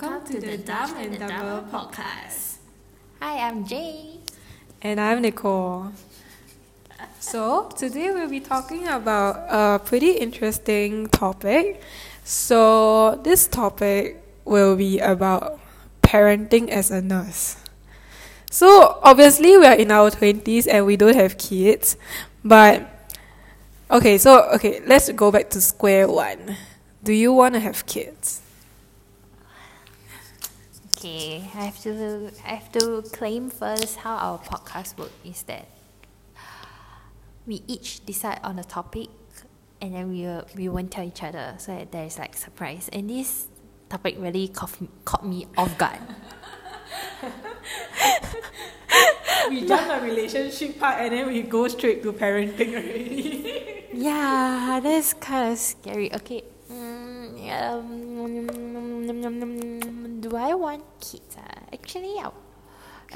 Welcome to the Dumb and Dumber podcast. Hi, I'm Jay. And I'm Nicole. So, today we'll be talking about a pretty interesting topic. So, this topic will be about parenting as a nurse. So, obviously, we are in our 20s and we don't have kids, but okay, so okay, let's go back to square one. Do you want to have kids? Okay, I have to I have to claim first how our podcast work is that we each decide on a topic and then we will, we won't tell each other so that there is like surprise and this topic really caught, caught me off guard. we jump the relationship part and then we go straight to parenting already. yeah, that's kind of scary. Okay, um, do I want kids? Uh? Actually, I,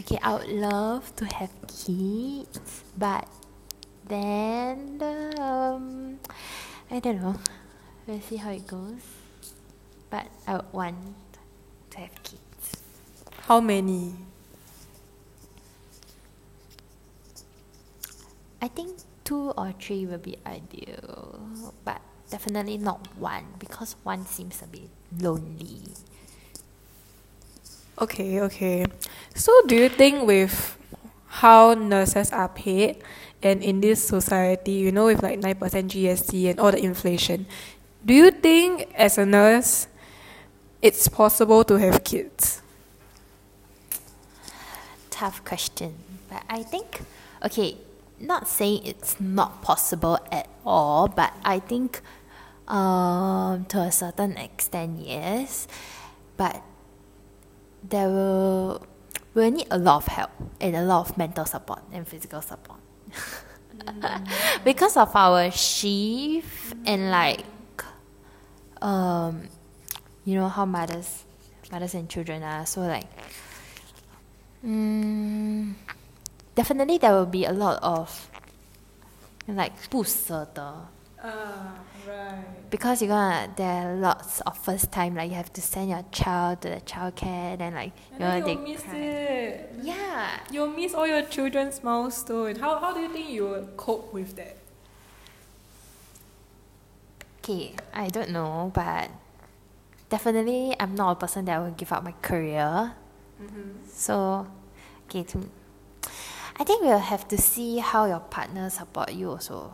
okay, I would love to have kids, but then um, I don't know. Let's see how it goes. But I would want to have kids. How many? I think two or three will be ideal, but definitely not one because one seems a bit lonely. Okay, okay. So, do you think with how nurses are paid and in this society, you know, with like 9% GST and all the inflation, do you think as a nurse it's possible to have kids? Tough question. But I think, okay, not saying it's not possible at all, but I think um, to a certain extent, yes. But there will will need a lot of help and a lot of mental support and physical support. mm. because of our shift and like um you know how mothers mothers and children are so like mm, definitely there will be a lot of like 不舍得 Ah, right. Because you're gonna there are lots of first time like you have to send your child to the childcare then like and you know they miss cry. it. Yeah. You'll miss all your children's milestone. How how do you think you will cope with that? Okay, I don't know, but definitely I'm not a person that will give up my career. Mm-hmm. So, okay, to, I think we'll have to see how your partner support you also.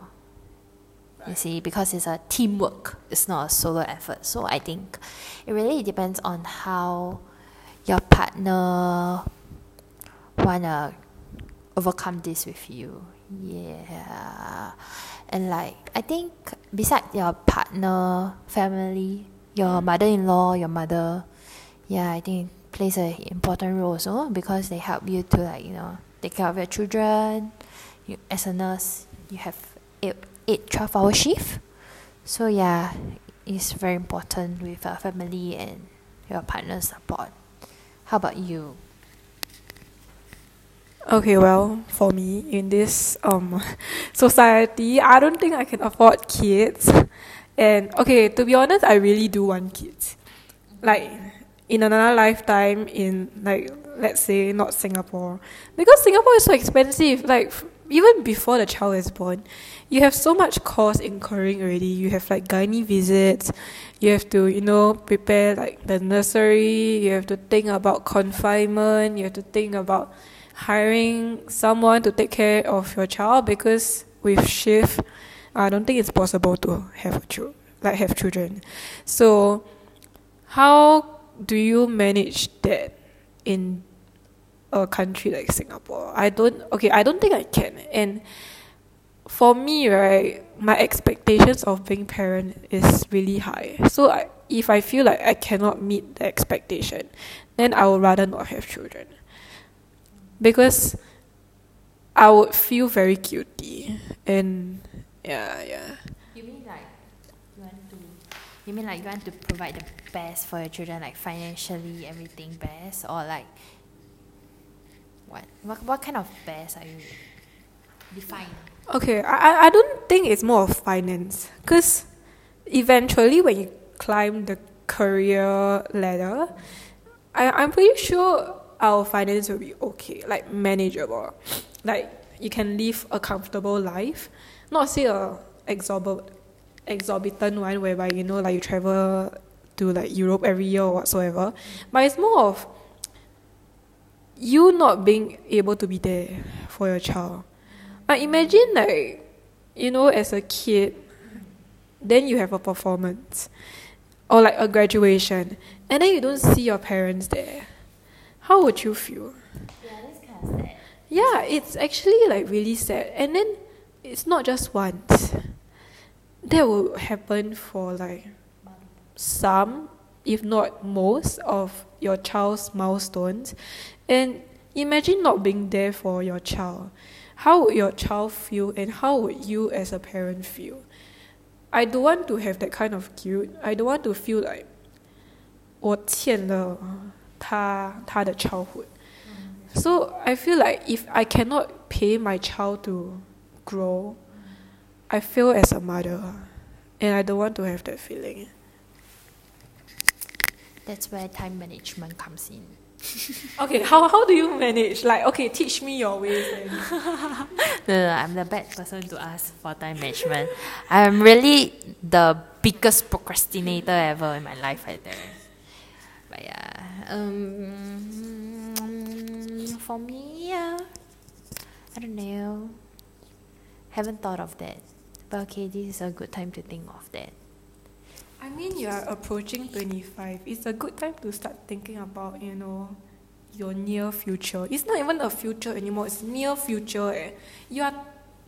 You see, because it's a teamwork, it's not a solo effort. So I think it really depends on how your partner wanna overcome this with you. Yeah. And like I think besides your partner, family, your mother in law, your mother, yeah, I think it plays an important role also because they help you to like, you know, take care of your children. You as a nurse you have eight, eight 12 hour shift. So yeah, it's very important with a family and your partner support. How about you? Okay, well, for me in this um society, I don't think I can afford kids. And okay, to be honest, I really do want kids. Like in another lifetime in like let's say not Singapore. Because Singapore is so expensive. Like even before the child is born, you have so much cost incurring already. You have like gynae visits, you have to, you know, prepare like the nursery, you have to think about confinement, you have to think about hiring someone to take care of your child because with shift I don't think it's possible to have a child like have children. So how do you manage that in a country like Singapore? I don't okay, I don't think I can. And for me, right, my expectations of being parent is really high. So I, if I feel like I cannot meet the expectation, then I would rather not have children because I would feel very guilty and yeah yeah You mean like you want to you mean like you want to provide the best for your children, like financially everything best or like what what what kind of best are you define? Okay I I- don't think it's more of finance because eventually when you climb the career ladder I, I'm pretty sure our finance will be okay, like manageable. Like you can live a comfortable life, not say a exorbitant exorbitant one whereby you know like you travel to like Europe every year or whatsoever. But it's more of you not being able to be there for your child. Like imagine like you know as a kid then you have a performance or like a graduation and then you don't see your parents there. How would you feel? Yeah, that's kind of sad. Yeah, it's actually like really sad. And then it's not just once. That will happen for like some, if not most, of your child's milestones. And imagine not being there for your child How would your child feel and how would you as a parent feel? I don't want to have that kind of guilt. I don't want to feel like 我欠了他他的 childhood. So I feel like if I cannot pay my child to grow, I feel as a mother, and I don't want to have that feeling. That's where time management comes in. Okay, how how do you manage? Like, okay, teach me your ways. No, no, no, I'm the bad person to ask for time management. I'm really the biggest procrastinator ever in my life right there. But yeah, um, for me, yeah, I don't know. Haven't thought of that. But okay, this is a good time to think of that. I mean, you are approaching twenty five. It's a good time to start thinking about you know your near future. It's not even a future anymore. It's near future. Eh. You are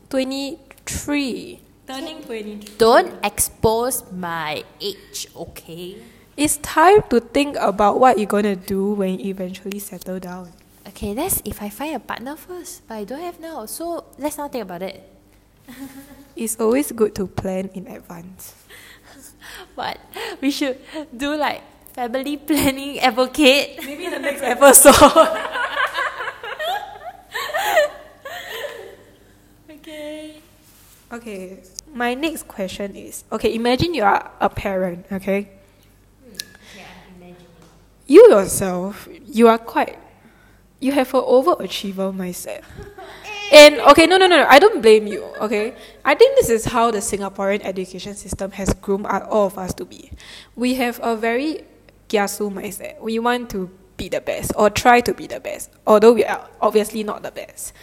twenty three, turning twenty three. Don't expose my age, okay? It's time to think about what you're gonna do when you eventually settle down. Okay, that's if I find a partner first, but I don't have now, so let's not think about it. It's always good to plan in advance. But we should do like family planning advocate. Maybe in the next episode. Okay. okay, my next question is okay, imagine you are a parent, okay? Yeah, I'm. You yourself, you are quite, you have an overachiever mindset. And okay, no, no, no, no, I don't blame you. Okay, I think this is how the Singaporean education system has groomed all of us to be. We have a very kiasu mindset. We want to be the best or try to be the best, although we are obviously not the best.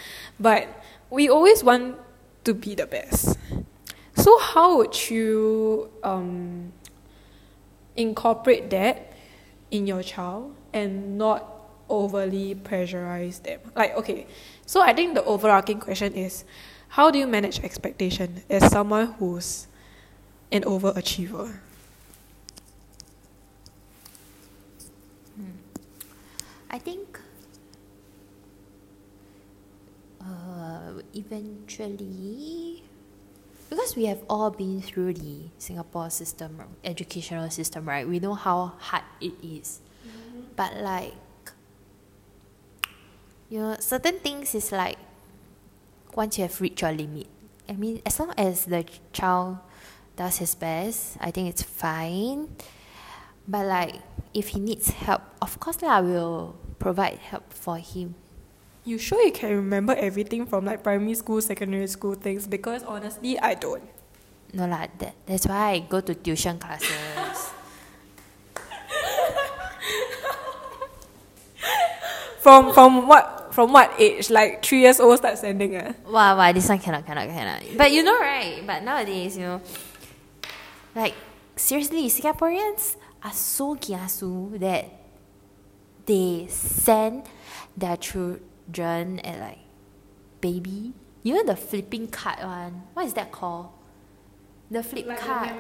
But we always want to be the best. So how would you um, incorporate that in your child and not overly pressurize them. Like, okay, so I think the overarching question is how do you manage expectation as someone who's an overachiever? I think uh, eventually, because we have all been through the Singapore system, educational system, right? We know how hard it is. But like, you know, certain things is like once you have reached your limit. I mean, as long as the child does his best, I think it's fine. But like, if he needs help, of course lah, we'll provide help for him. You sure you can remember everything from like primary school, secondary school things? Because honestly, I don't. No lah, that, that's why I go to tuition classes. From from what from what age? Like three years old start sending ah. wow, wow, this one cannot, cannot, cannot. But you know, right? But nowadays, you know, like seriously, Singaporeans are so kiasu that they send their children at like baby. You know the flipping card one. What is that called? The flip card.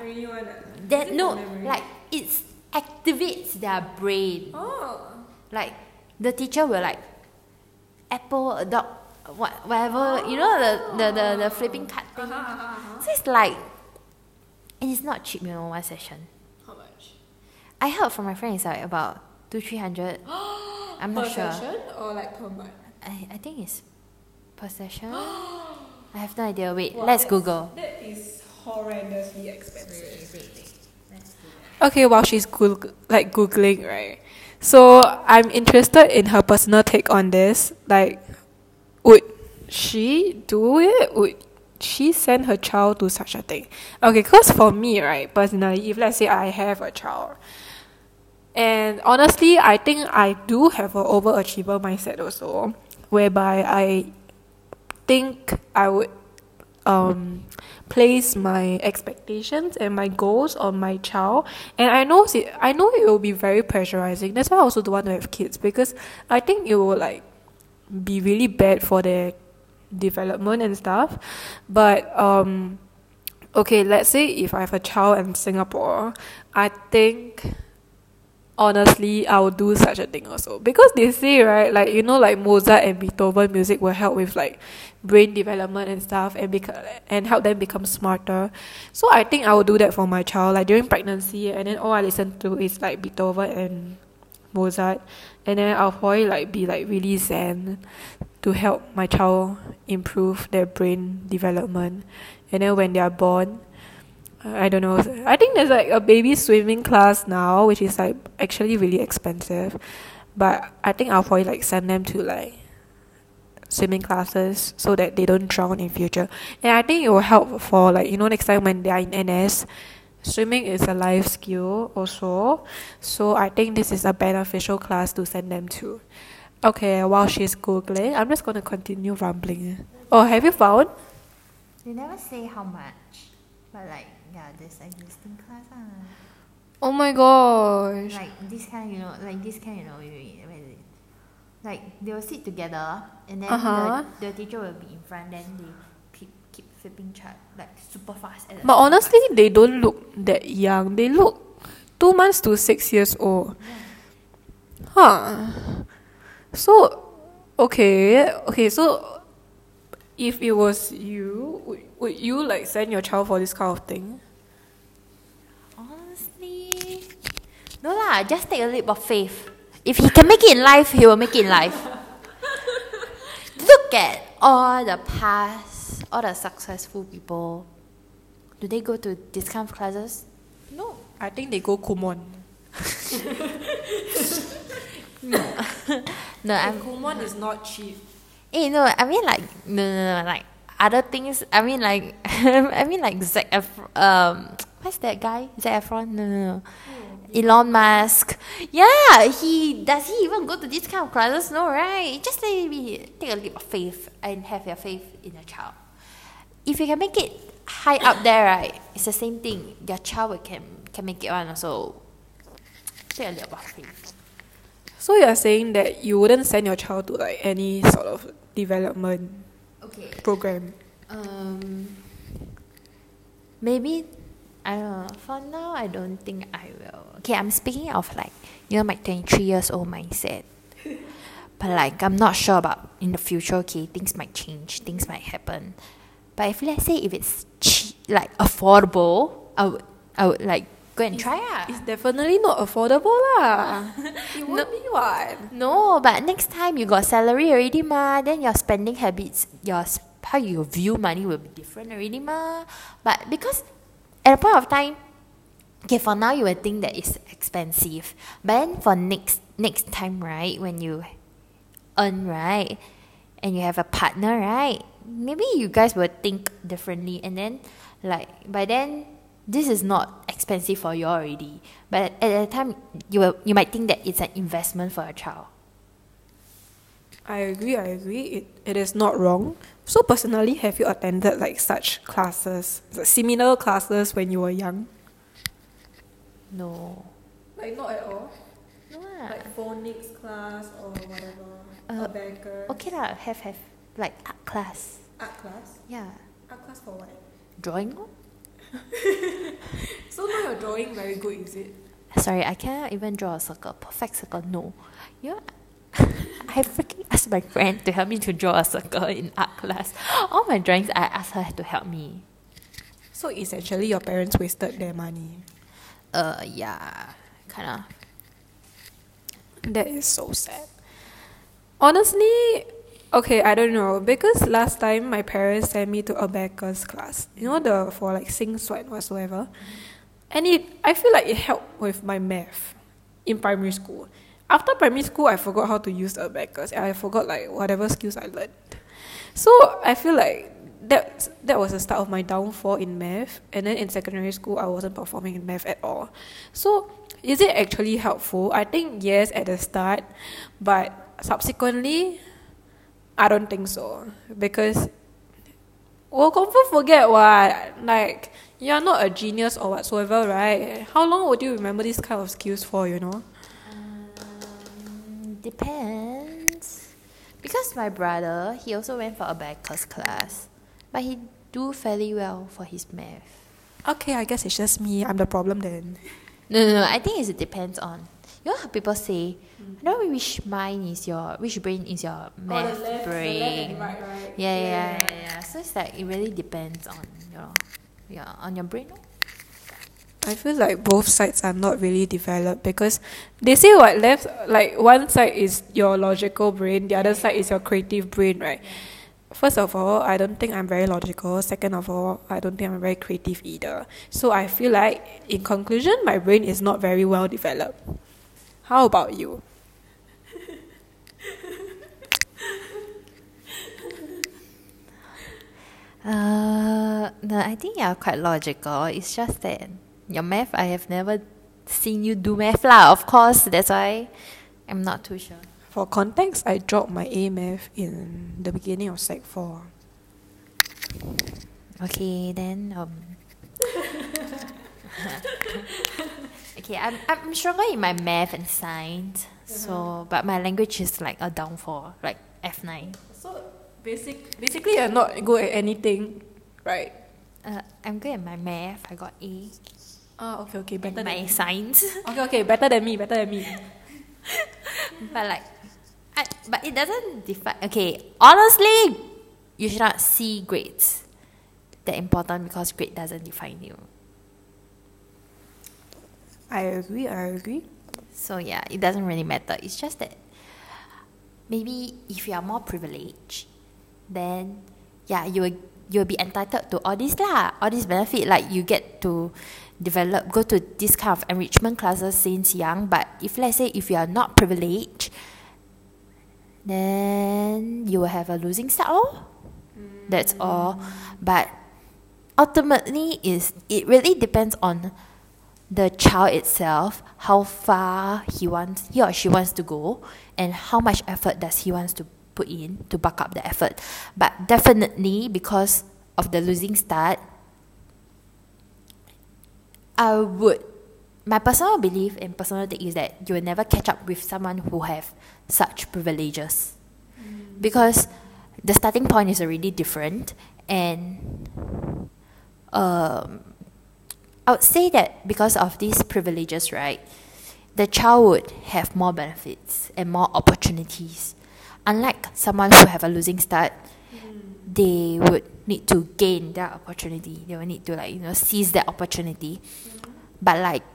That no, like it activates their brain. Oh. Like the teacher will like apple a dog what whatever you know the the the, the flipping card thing. Uh-huh, uh-huh, uh-huh. So it's like and it's not cheap, you know, one session. How much? I heard from my friend it's like about two, three hundred. I'm not per sure. session or like per month? I, I think it's per session. I have no idea. Wait, Wow, let's Google. That is horrendously expensive. Okay, while she's Goog- like googling, right? So I'm interested in her personal take on this. Like, would she do it? Would she send her child to such a thing? Okay, because for me, right, personally, if let's say I have a child, and honestly, I think I do have an overachiever mindset also, whereby I think I would um, place my expectations and my goals on my child. And I know I know it will be very pressurizing. That's why I also don't want to have kids because I think it will like be really bad for their development and stuff. But um okay let's say if I have a child in Singapore I think honestly I would do such a thing also. Because they say right like you know like Mozart and Beethoven music will help with like brain development and stuff and beca- and help them become smarter. So I think I will do that for my child like during pregnancy and then all I listen to is like Beethoven and Mozart. And then I'll probably like be like really zen to help my child improve their brain development. And then when they are born I don't know. I think there's like a baby swimming class now, which is like actually really expensive. But I think I'll probably like send them to like swimming classes so that they don't drown in future. And I think it will help for like you know next time when they are in NS, swimming is a life skill also. So I think this is a beneficial class to send them to. Okay, while she's googling, I'm just gonna continue rambling. Oh, have you found? They never say how much, but like yeah, this existing class ah. Oh my gosh. Like this kind, you know, like this kind, you know, like they will sit together and then Uh-huh. the, the teacher will be in front, then they keep keep flipping chart like super fast. the But honestly, they don't look that young. They look two months to six years old. Huh. So, okay, okay. So, if it was you, would, would you like send your child for this kind of thing? Honestly, no lah. Just take a leap of faith. If he can make it in life, he will make it in life. Look at all the past, all the successful people. Do they go to this kind of classes? No, I think they go Kumon. No, I'm. Kumon is not cheap. Eh, no, I mean like no, no, no, like other things. I mean like I mean like Zac Efron. Um, what's that guy? Zac Efron? No, no, no. Elon Musk. Yeah, he does he even go to this kind of classes? No, right? Just maybe take a leap of faith and have your faith in your child. If you can make it high up there, right? It's the same thing. Your child can can make it one also. Take a leap of faith. So you're saying that you wouldn't send your child to like any sort of development Okay. program? Um, maybe I don't know. For now, I don't think I will. Okay, I'm speaking of like you know my 23 years old mindset. but like I'm not sure about in the future. Okay, things might change. Things might happen. But if let's say if it's cheap, like affordable, I would I would like go and try ah. It's definitely not affordable lah. it won't be what. No, but next time you got salary already ma, then your spending habits, your how you view money will be different already ma. But because at a point of time, okay, for now you will think that it's expensive, but then for next next time, right, when you earn right, and you have a partner, right, maybe you guys will think differently, and then like by then this is not expensive for you already. But at that time, you will, you might think that it's an investment for a child. I agree, I agree. It, it is not wrong. So personally, have you attended like such classes, similar classes when you were young? No. Like not at all. No lah. Like phonics class or whatever. Uh, abacus. Okay lah, have have like art class. Art class. Yeah. Art class for what? Drawing. lor. So now your drawing very good, is it? Sorry, I cannot even draw a circle. Perfect circle. No. You know, I freaking asked my friend to help me to draw a circle in art class. All my drawings, I asked her to help me. So essentially, your parents wasted their money. Uh, yeah, kind of. That is so sad. Honestly, okay, I don't know because last time my parents sent me to abacus class. You know the for like sing sweat whatsoever, and it I feel like it helped with my math in primary school. After primary school, I forgot how to use abacus. I forgot like whatever skills I learned. So I feel like that that was the start of my downfall in math. And then in secondary school, I wasn't performing in math at all. So is it actually helpful? I think yes at the start, but subsequently, I don't think so because well, confirm forget what like you're not a genius or whatsoever, right? How long would you remember this kind of skills for? You know. Depends. Because my brother, he also went for a abacus class, but he do fairly well for his math. Okay, I guess it's just me. I'm the problem then. No, no, no. I think it depends on. You know how people say, I don't know which mind is your, which brain is your oh, math left- the brain. left and right, right? Yeah, yeah, Yeah, yeah, yeah, yeah. So it's like it really depends on your, yeah, on your brain. lor. I feel like both sides are not really developed because they say what left like one side is your logical brain, the other side is your creative brain, right? First of all, I don't think I'm very logical. Second of all, I don't think I'm very creative either. So I feel like in conclusion, my brain is not very well developed. How about you? Uh, no, I think you're quite logical. It's just that your math, I have never seen you do math lah. Of course, that's why I'm not too sure. For context, I dropped my A math in the beginning of Sec 4. Okay, then um. okay, I'm I'm stronger in my math and science. So, but my language is like a downfall, like F nine. So basic, basically, you're not good at anything, right? Uh, I'm good at my math. I got A. Ah, okay, okay, better And than my me. science, Okay, okay, better than me, better than me. but like, I, but it doesn't define. Okay, honestly, you should not see grades that important because grade doesn't define you. I agree, I agree. So yeah, it doesn't really matter. It's just that maybe if you are more privileged, then yeah, you will you'll be entitled to all this lah, all this benefit. Like you get to develop, go to this kind of enrichment classes since young. But if let's say if you are not privileged, then you will have a losing start. Oh, that's mm. all. But ultimately, is it really depends on the child itself, how far he wants, he or she wants to go, and how much effort does he wants to put in to back up the effort. But definitely because of the losing start, I would. My personal belief and personal take is that you will never catch up with someone who have such privileges, because the starting point is already different, and um, I would say that because of these privileges, right, the child would have more benefits and more opportunities. Unlike someone who have a losing start, they would need to gain that opportunity. They will need to like you know seize that opportunity. Mm-hmm. But like,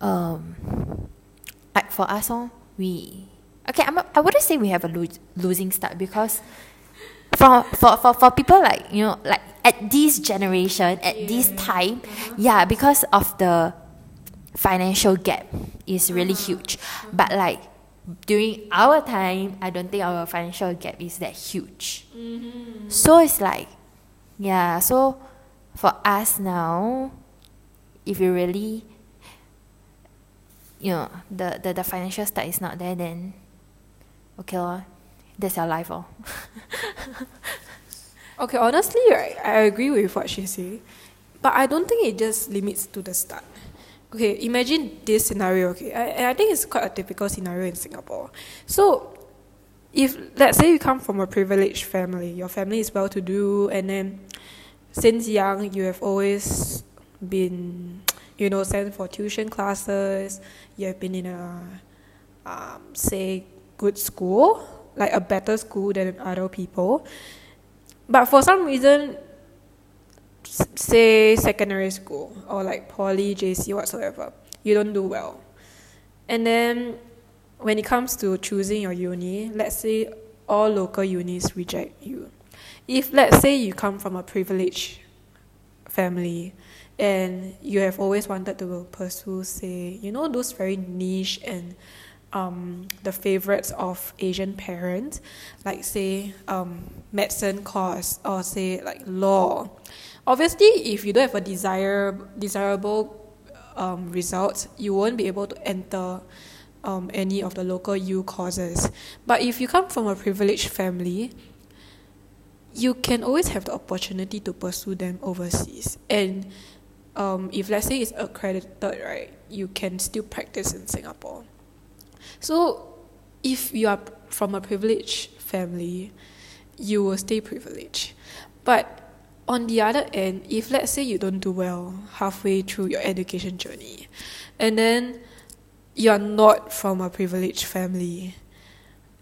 um, like for us, oh, we okay. I'm, I wouldn't say we have a lo- losing start because for, for, for, for people like you know like at this generation at this time uh-huh. yeah because of the financial gap is really uh-huh. huge uh-huh. but like during our time i don't think our financial gap is that huge mm-hmm. so it's like yeah so for us now if you really you know the, the, the financial start is not there then okay lor, that's your life oh. Okay, honestly, right, I agree with what she say, but I don't think it just limits to the start. Okay, imagine this scenario. Okay, I, I think it's quite a typical scenario in Singapore. So, if let's say you come from a privileged family, your family is well-to-do, and then since young you have always been, you know, sent for tuition classes. You have been in a, um, say, good school, like a better school than other people. But for some reason, say secondary school or like poly, JC, whatsoever, you don't do well. And then when it comes to choosing your uni, let's say all local unis reject you. If let's say you come from a privileged family and you have always wanted to pursue, say, you know, those very niche and um, the favorites of Asian parents, like say um, medicine course or say like law. Obviously, if you don't have a desire desirable um, result, you won't be able to enter um, any of the local U courses. But if you come from a privileged family, you can always have the opportunity to pursue them overseas. And um, if let's say it's accredited, right, you can still practice in Singapore. So, if you are from a privileged family, you will stay privileged. But on the other end, if let's say you don't do well halfway through your education journey, and then you're not from a privileged family,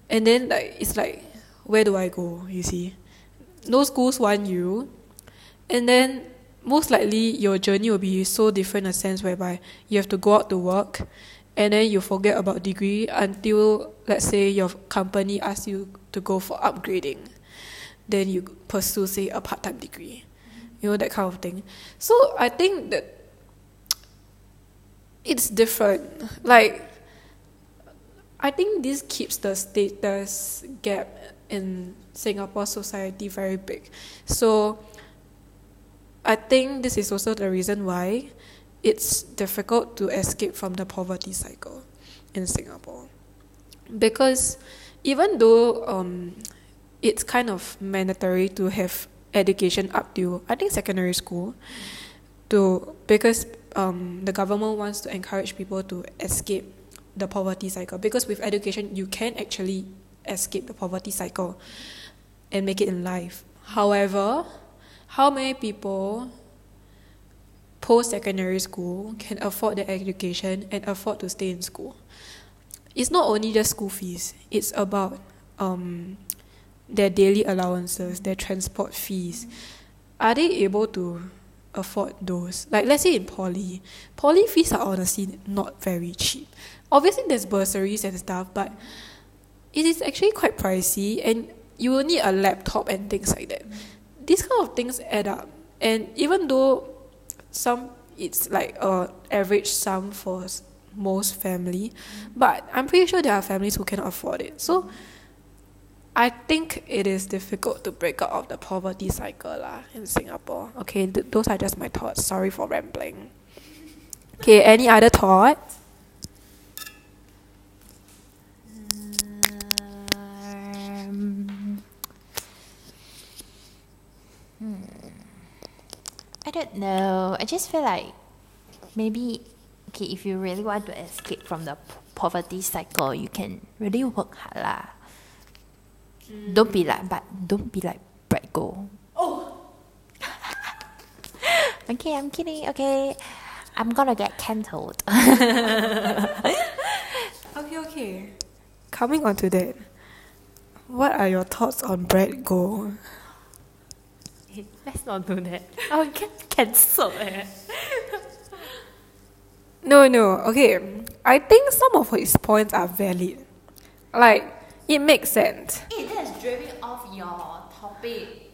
and then like it's like, where do I go? You see, no schools want you, and then most likely your journey will be so different in a sense whereby you have to go out to work and then you forget about degree until let's say your company asks you to go for upgrading then you pursue say a part-time degree. You know that kind of thing. So i think that it's different. Like i think this keeps the status gap in singapore society very big. So i think this is also the reason why it's difficult to escape from the poverty cycle in Singapore. Because even though um, it's kind of mandatory to have education up to I think secondary school, to because um, the government wants to encourage people to escape the poverty cycle. Because with education, you can actually escape the poverty cycle and make it in life. However, how many people post secondary school can afford their education and afford to stay in school. It's not only just school fees, it's about um, their daily allowances, their transport fees. Are they able to afford those? Like, let's say in poly, poly fees are honestly not very cheap. Obviously, there's bursaries and stuff, but it is actually quite pricey, and you will need a laptop and things like that. These kind of things add up. And even though some it's like a average sum for most family, but I'm pretty sure there are families who cannot afford it. So I think it is difficult to break out of the poverty cycle lah in Singapore. Okay, th- those are just my thoughts. Sorry for rambling. Okay, any other thoughts? Um, hmm. I don't know. I just feel like maybe okay, if you really want to escape from the poverty cycle, you can really work hard lah. Mm. Don't be like, but don't be like Brett Goh. Oh. okay, I'm kidding. Okay, I'm gonna get cancelled. okay, okay. Coming on to that, what are your thoughts on Brett Goh? let's not do that. I'll get cancelled. Eh. no, no. Okay, I think some of his points are valid. Like it makes sense. Driving off your topic.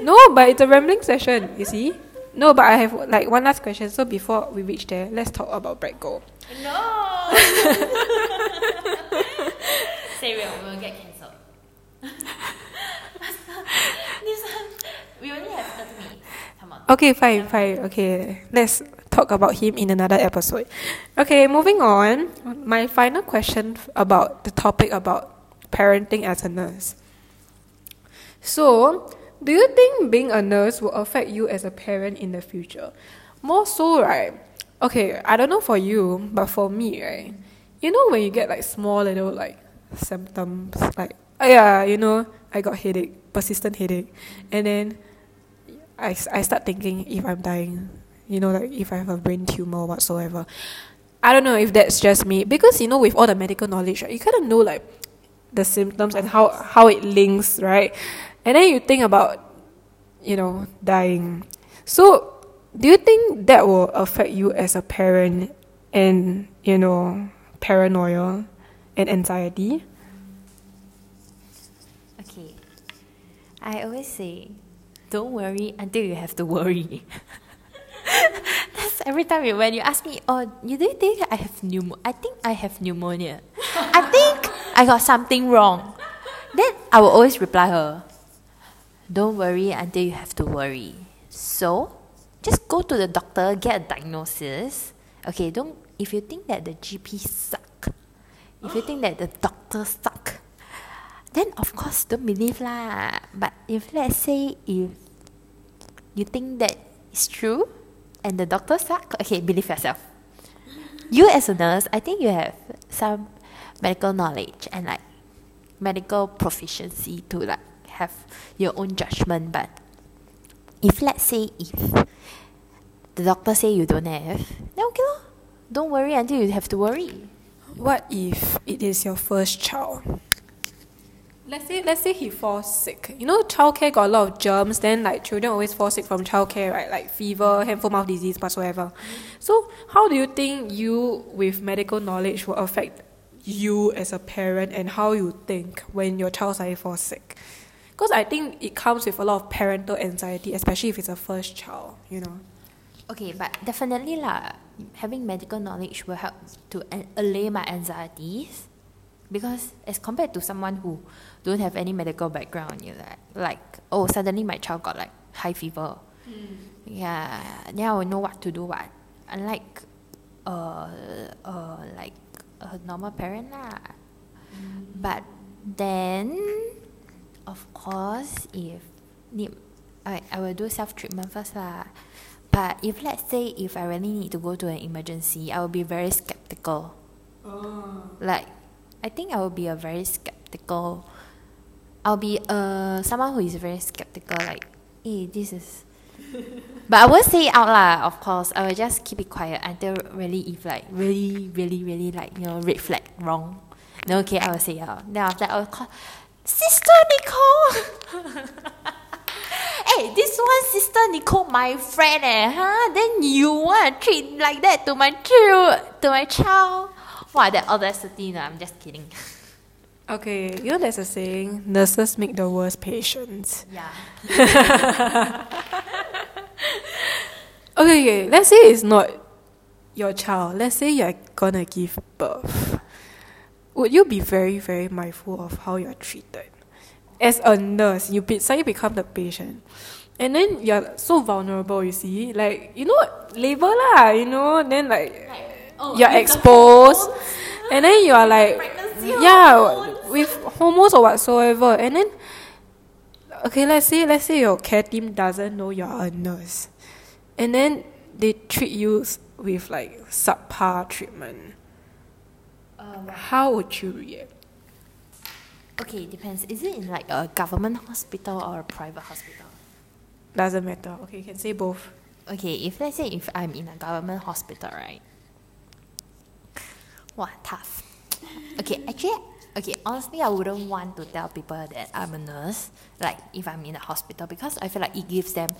No, but it's a rambling session. You see. No, but I have like one last question. So before we reach there, let's talk about Brett Goh. No. Say real, we'll get cancelled. we only have 30 minutes. Come on. Okay, fine, fine. Okay, let's talk about him in another episode. Okay, moving on. My final question about the topic about parenting as a nurse. So, do you think being a nurse will affect you as a parent in the future? More so, right? Okay, I don't know for you, but for me, right? You know when you get like small little like symptoms, like oh yeah, you know, I got headache, persistent headache, and then I, I start thinking if I'm dying, you know, like if I have a brain tumor whatsoever. I don't know if that's just me because you know with all the medical knowledge, right, you kind of know like the symptoms and how how it links, right? And then you think about, you know, dying. So, do you think that will affect you as a parent and you know paranoia and anxiety? Okay, I always say don't worry until you have to worry. That's every time you, when you ask me, oh, you do you think I have pneumonia? I think I have pneumonia. I think I got something wrong. Then I will always reply her, don't worry until you have to worry. So, just go to the doctor, get a diagnosis. Okay, don't, if you think that the GP suck, if you think that the doctor suck, then of course don't believe lah. But if let's say if you think that it's true and the doctor suck, okay, believe yourself. You as a nurse, I think you have some medical knowledge and like medical proficiency to like have your own judgment. But if let's say if the doctor say you don't have, then okay lor. Don't worry until you have to worry. What if it is your first child? Let's say let's say he falls sick. You know, childcare got a lot of germs. Then like children always fall sick from childcare, right? Like fever, hand foot mouth disease, whatsoever. So how do you think you, with medical knowledge, will affect you as a parent and how you think when your child suddenly falls sick? Because I think it comes with a lot of parental anxiety, especially if it's a first child. You know. Okay, but definitely lah, having medical knowledge will help to allay my anxieties. Because as compared to someone who don't have any medical background, you like like oh suddenly my child got like high fever. Yeah, then I will know what to do. What unlike uh uh like a normal parent lah. But then, of course, if need, I I will do self treatment first lah. But if let's say if I really need to go to an emergency, I will be very skeptical. oh. Like, I think I will be a very skeptical. I'll be uh someone who is very skeptical. Like, hey, this is. but I won't say it out lah. Of course, I will just keep it quiet until really, if like really, really, really like you know red flag wrong. Then okay, I will say out. Then after that, I will call Sister Nicole. hey, this one Sister Nicole, my friend, eh, huh? Then you want to treat like that to my child, to my child? Wow, that audacity! No, I'm just kidding. Okay, you know there's a saying, nurses make the worst patients. Yeah. Okay, okay, let's say it's not your child. Let's say you're gonna give birth. Would you be very, very mindful of how you're treated? As a nurse, you be, suddenly become the patient. And then you're so vulnerable, you see. Like, you know, labor lah, you know, then like, you're exposed. And then you are like, yeah, with hormones or whatsoever. And then, okay, let's say, let's say your care team doesn't know you're a nurse. And then they treat you with like subpar treatment. How would you react? Okay, depends. Is it in like a government hospital or a private hospital? Doesn't matter. Okay, you can say both. Okay, if let's say if I'm in a government hospital, right? Wow, tough. Okay, actually, okay, honestly, I wouldn't want to tell people that I'm a nurse, like if I'm in a hospital, because I feel like it gives them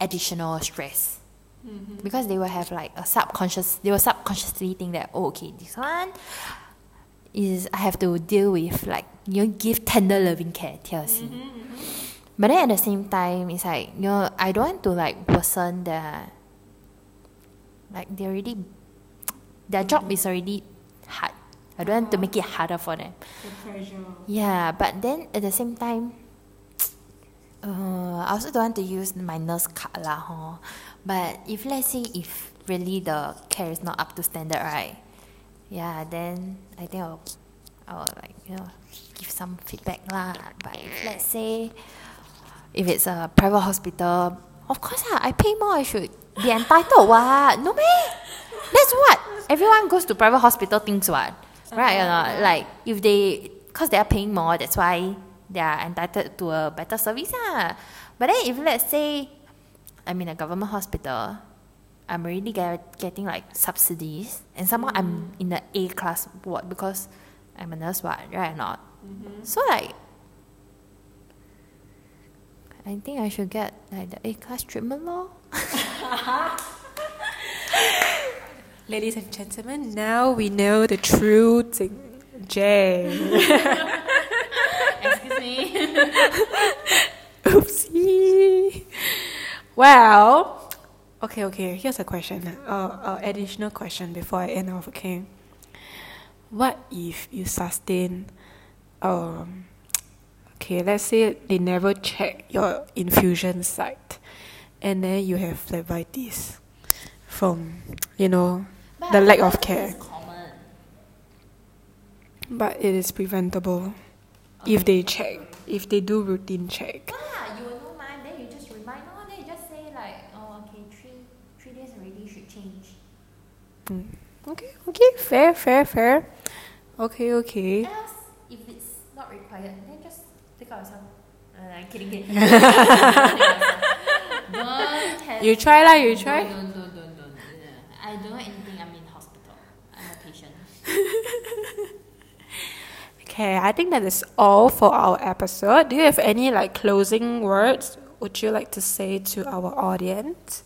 additional stress. Mm-hmm. Because they will have like a subconscious, they will subconsciously think that, oh, okay, this one is, I have to deal with like, you know, give tender loving care, TLC. Mm-hmm, mm-hmm. But then at the same time, it's like, you know, I don't want to like worsen their, like they already, their job is already hard. I don't want to make it uh-huh. harder for them. the pressure Yeah, but then at the same time, uh, I also don't want to use my nurse card lah, hor. But if let's say if really the care is not up to standard, right? Yeah, then I think I'll, I'll like you know give some feedback lah. But if let's say if it's a private hospital, of course lah, I pay more, I should be entitled what? No meh? That's what everyone goes to private hospital thinks what, right or not? Like if they, cause they are paying more, that's why they are entitled to a better service ah. But then if let's say I'm in a government hospital, I'm already get, getting like subsidies, and somehow I'm mm. in the A class ward because I'm a nurse, what, right or not? Mm-hmm. So like, I think I should get like the A class treatment more. Ladies and gentlemen, now we know the true thing. Jay. Excuse me. Well, Okay, okay. Here's a question. Uh, uh, additional question before I end off. Okay. What if you sustain, um, okay, let's say they never check your infusion site, and then you have phlebitis from, you know, the lack of care. But it is preventable if they check, if they do routine check. Ah, you will know mine. Then you just remind. No, then you just say like, oh, okay, three three days already should change. Mm. Okay, okay, fair, fair, fair. Okay, okay. Else, if it's not required, then just take out yourself. Uh, I'm kidding. kidding. don't have. You try lah, you try. Don't, don't, don't, don't. Uh, I don't know anything. I'm in hospital. I'm a patient. Okay, I think that is all for our episode. Do you have any like closing words would you like to say to our audience?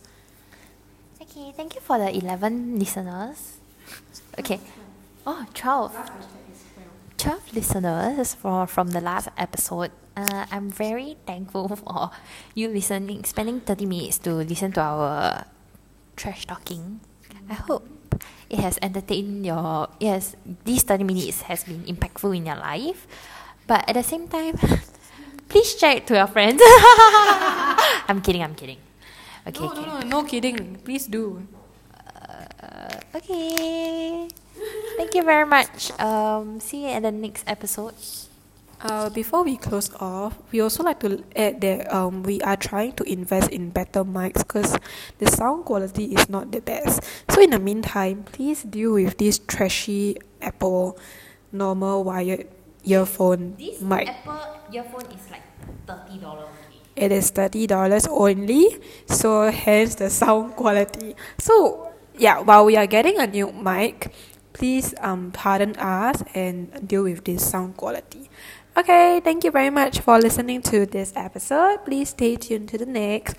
Okay, thank you for the 11 listeners. Okay. Oh, 12. 12 listeners from, from the last episode. Uh, I'm very thankful for you listening, spending 30 minutes to listen to our trash talking. I hope it has entertained your. Yes, these 30 minutes has been impactful in your life. But at the same time, please share it to your friends. I'm kidding, I'm kidding. Okay, no, no, no, no kidding. Please do. Uh, okay. Thank you very much. Um, see you at the next episode. Uh, before we close off, we also like to add that um, we are trying to invest in better mics because the sound quality is not the best. So in the meantime, please deal with this trashy Apple normal wired earphone this mic. Apple earphone is like thirty dollars only. It is thirty dollars only, so hence the sound quality. So yeah, while we are getting a new mic, please um pardon us and deal with this sound quality. Okay, thank you very much for listening to this episode. Please stay tuned to the next.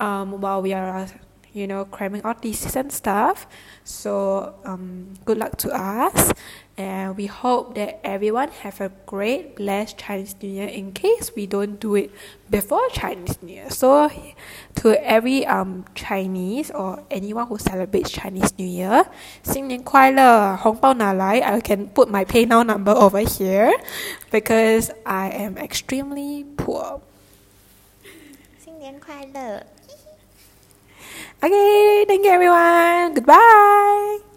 Um, while we are you know cramming out thesis and stuff. So um, good luck to us, and we hope that everyone have a great blessed Chinese New Year. In case we don't do it before Chinese New Year, so to every um Chinese or anyone who celebrates Chinese New Year, 新年快乐，红包拿来. I can put my PayNow number over here because I am extremely poor. 新年快乐。 Okay, thank you everyone. Goodbye.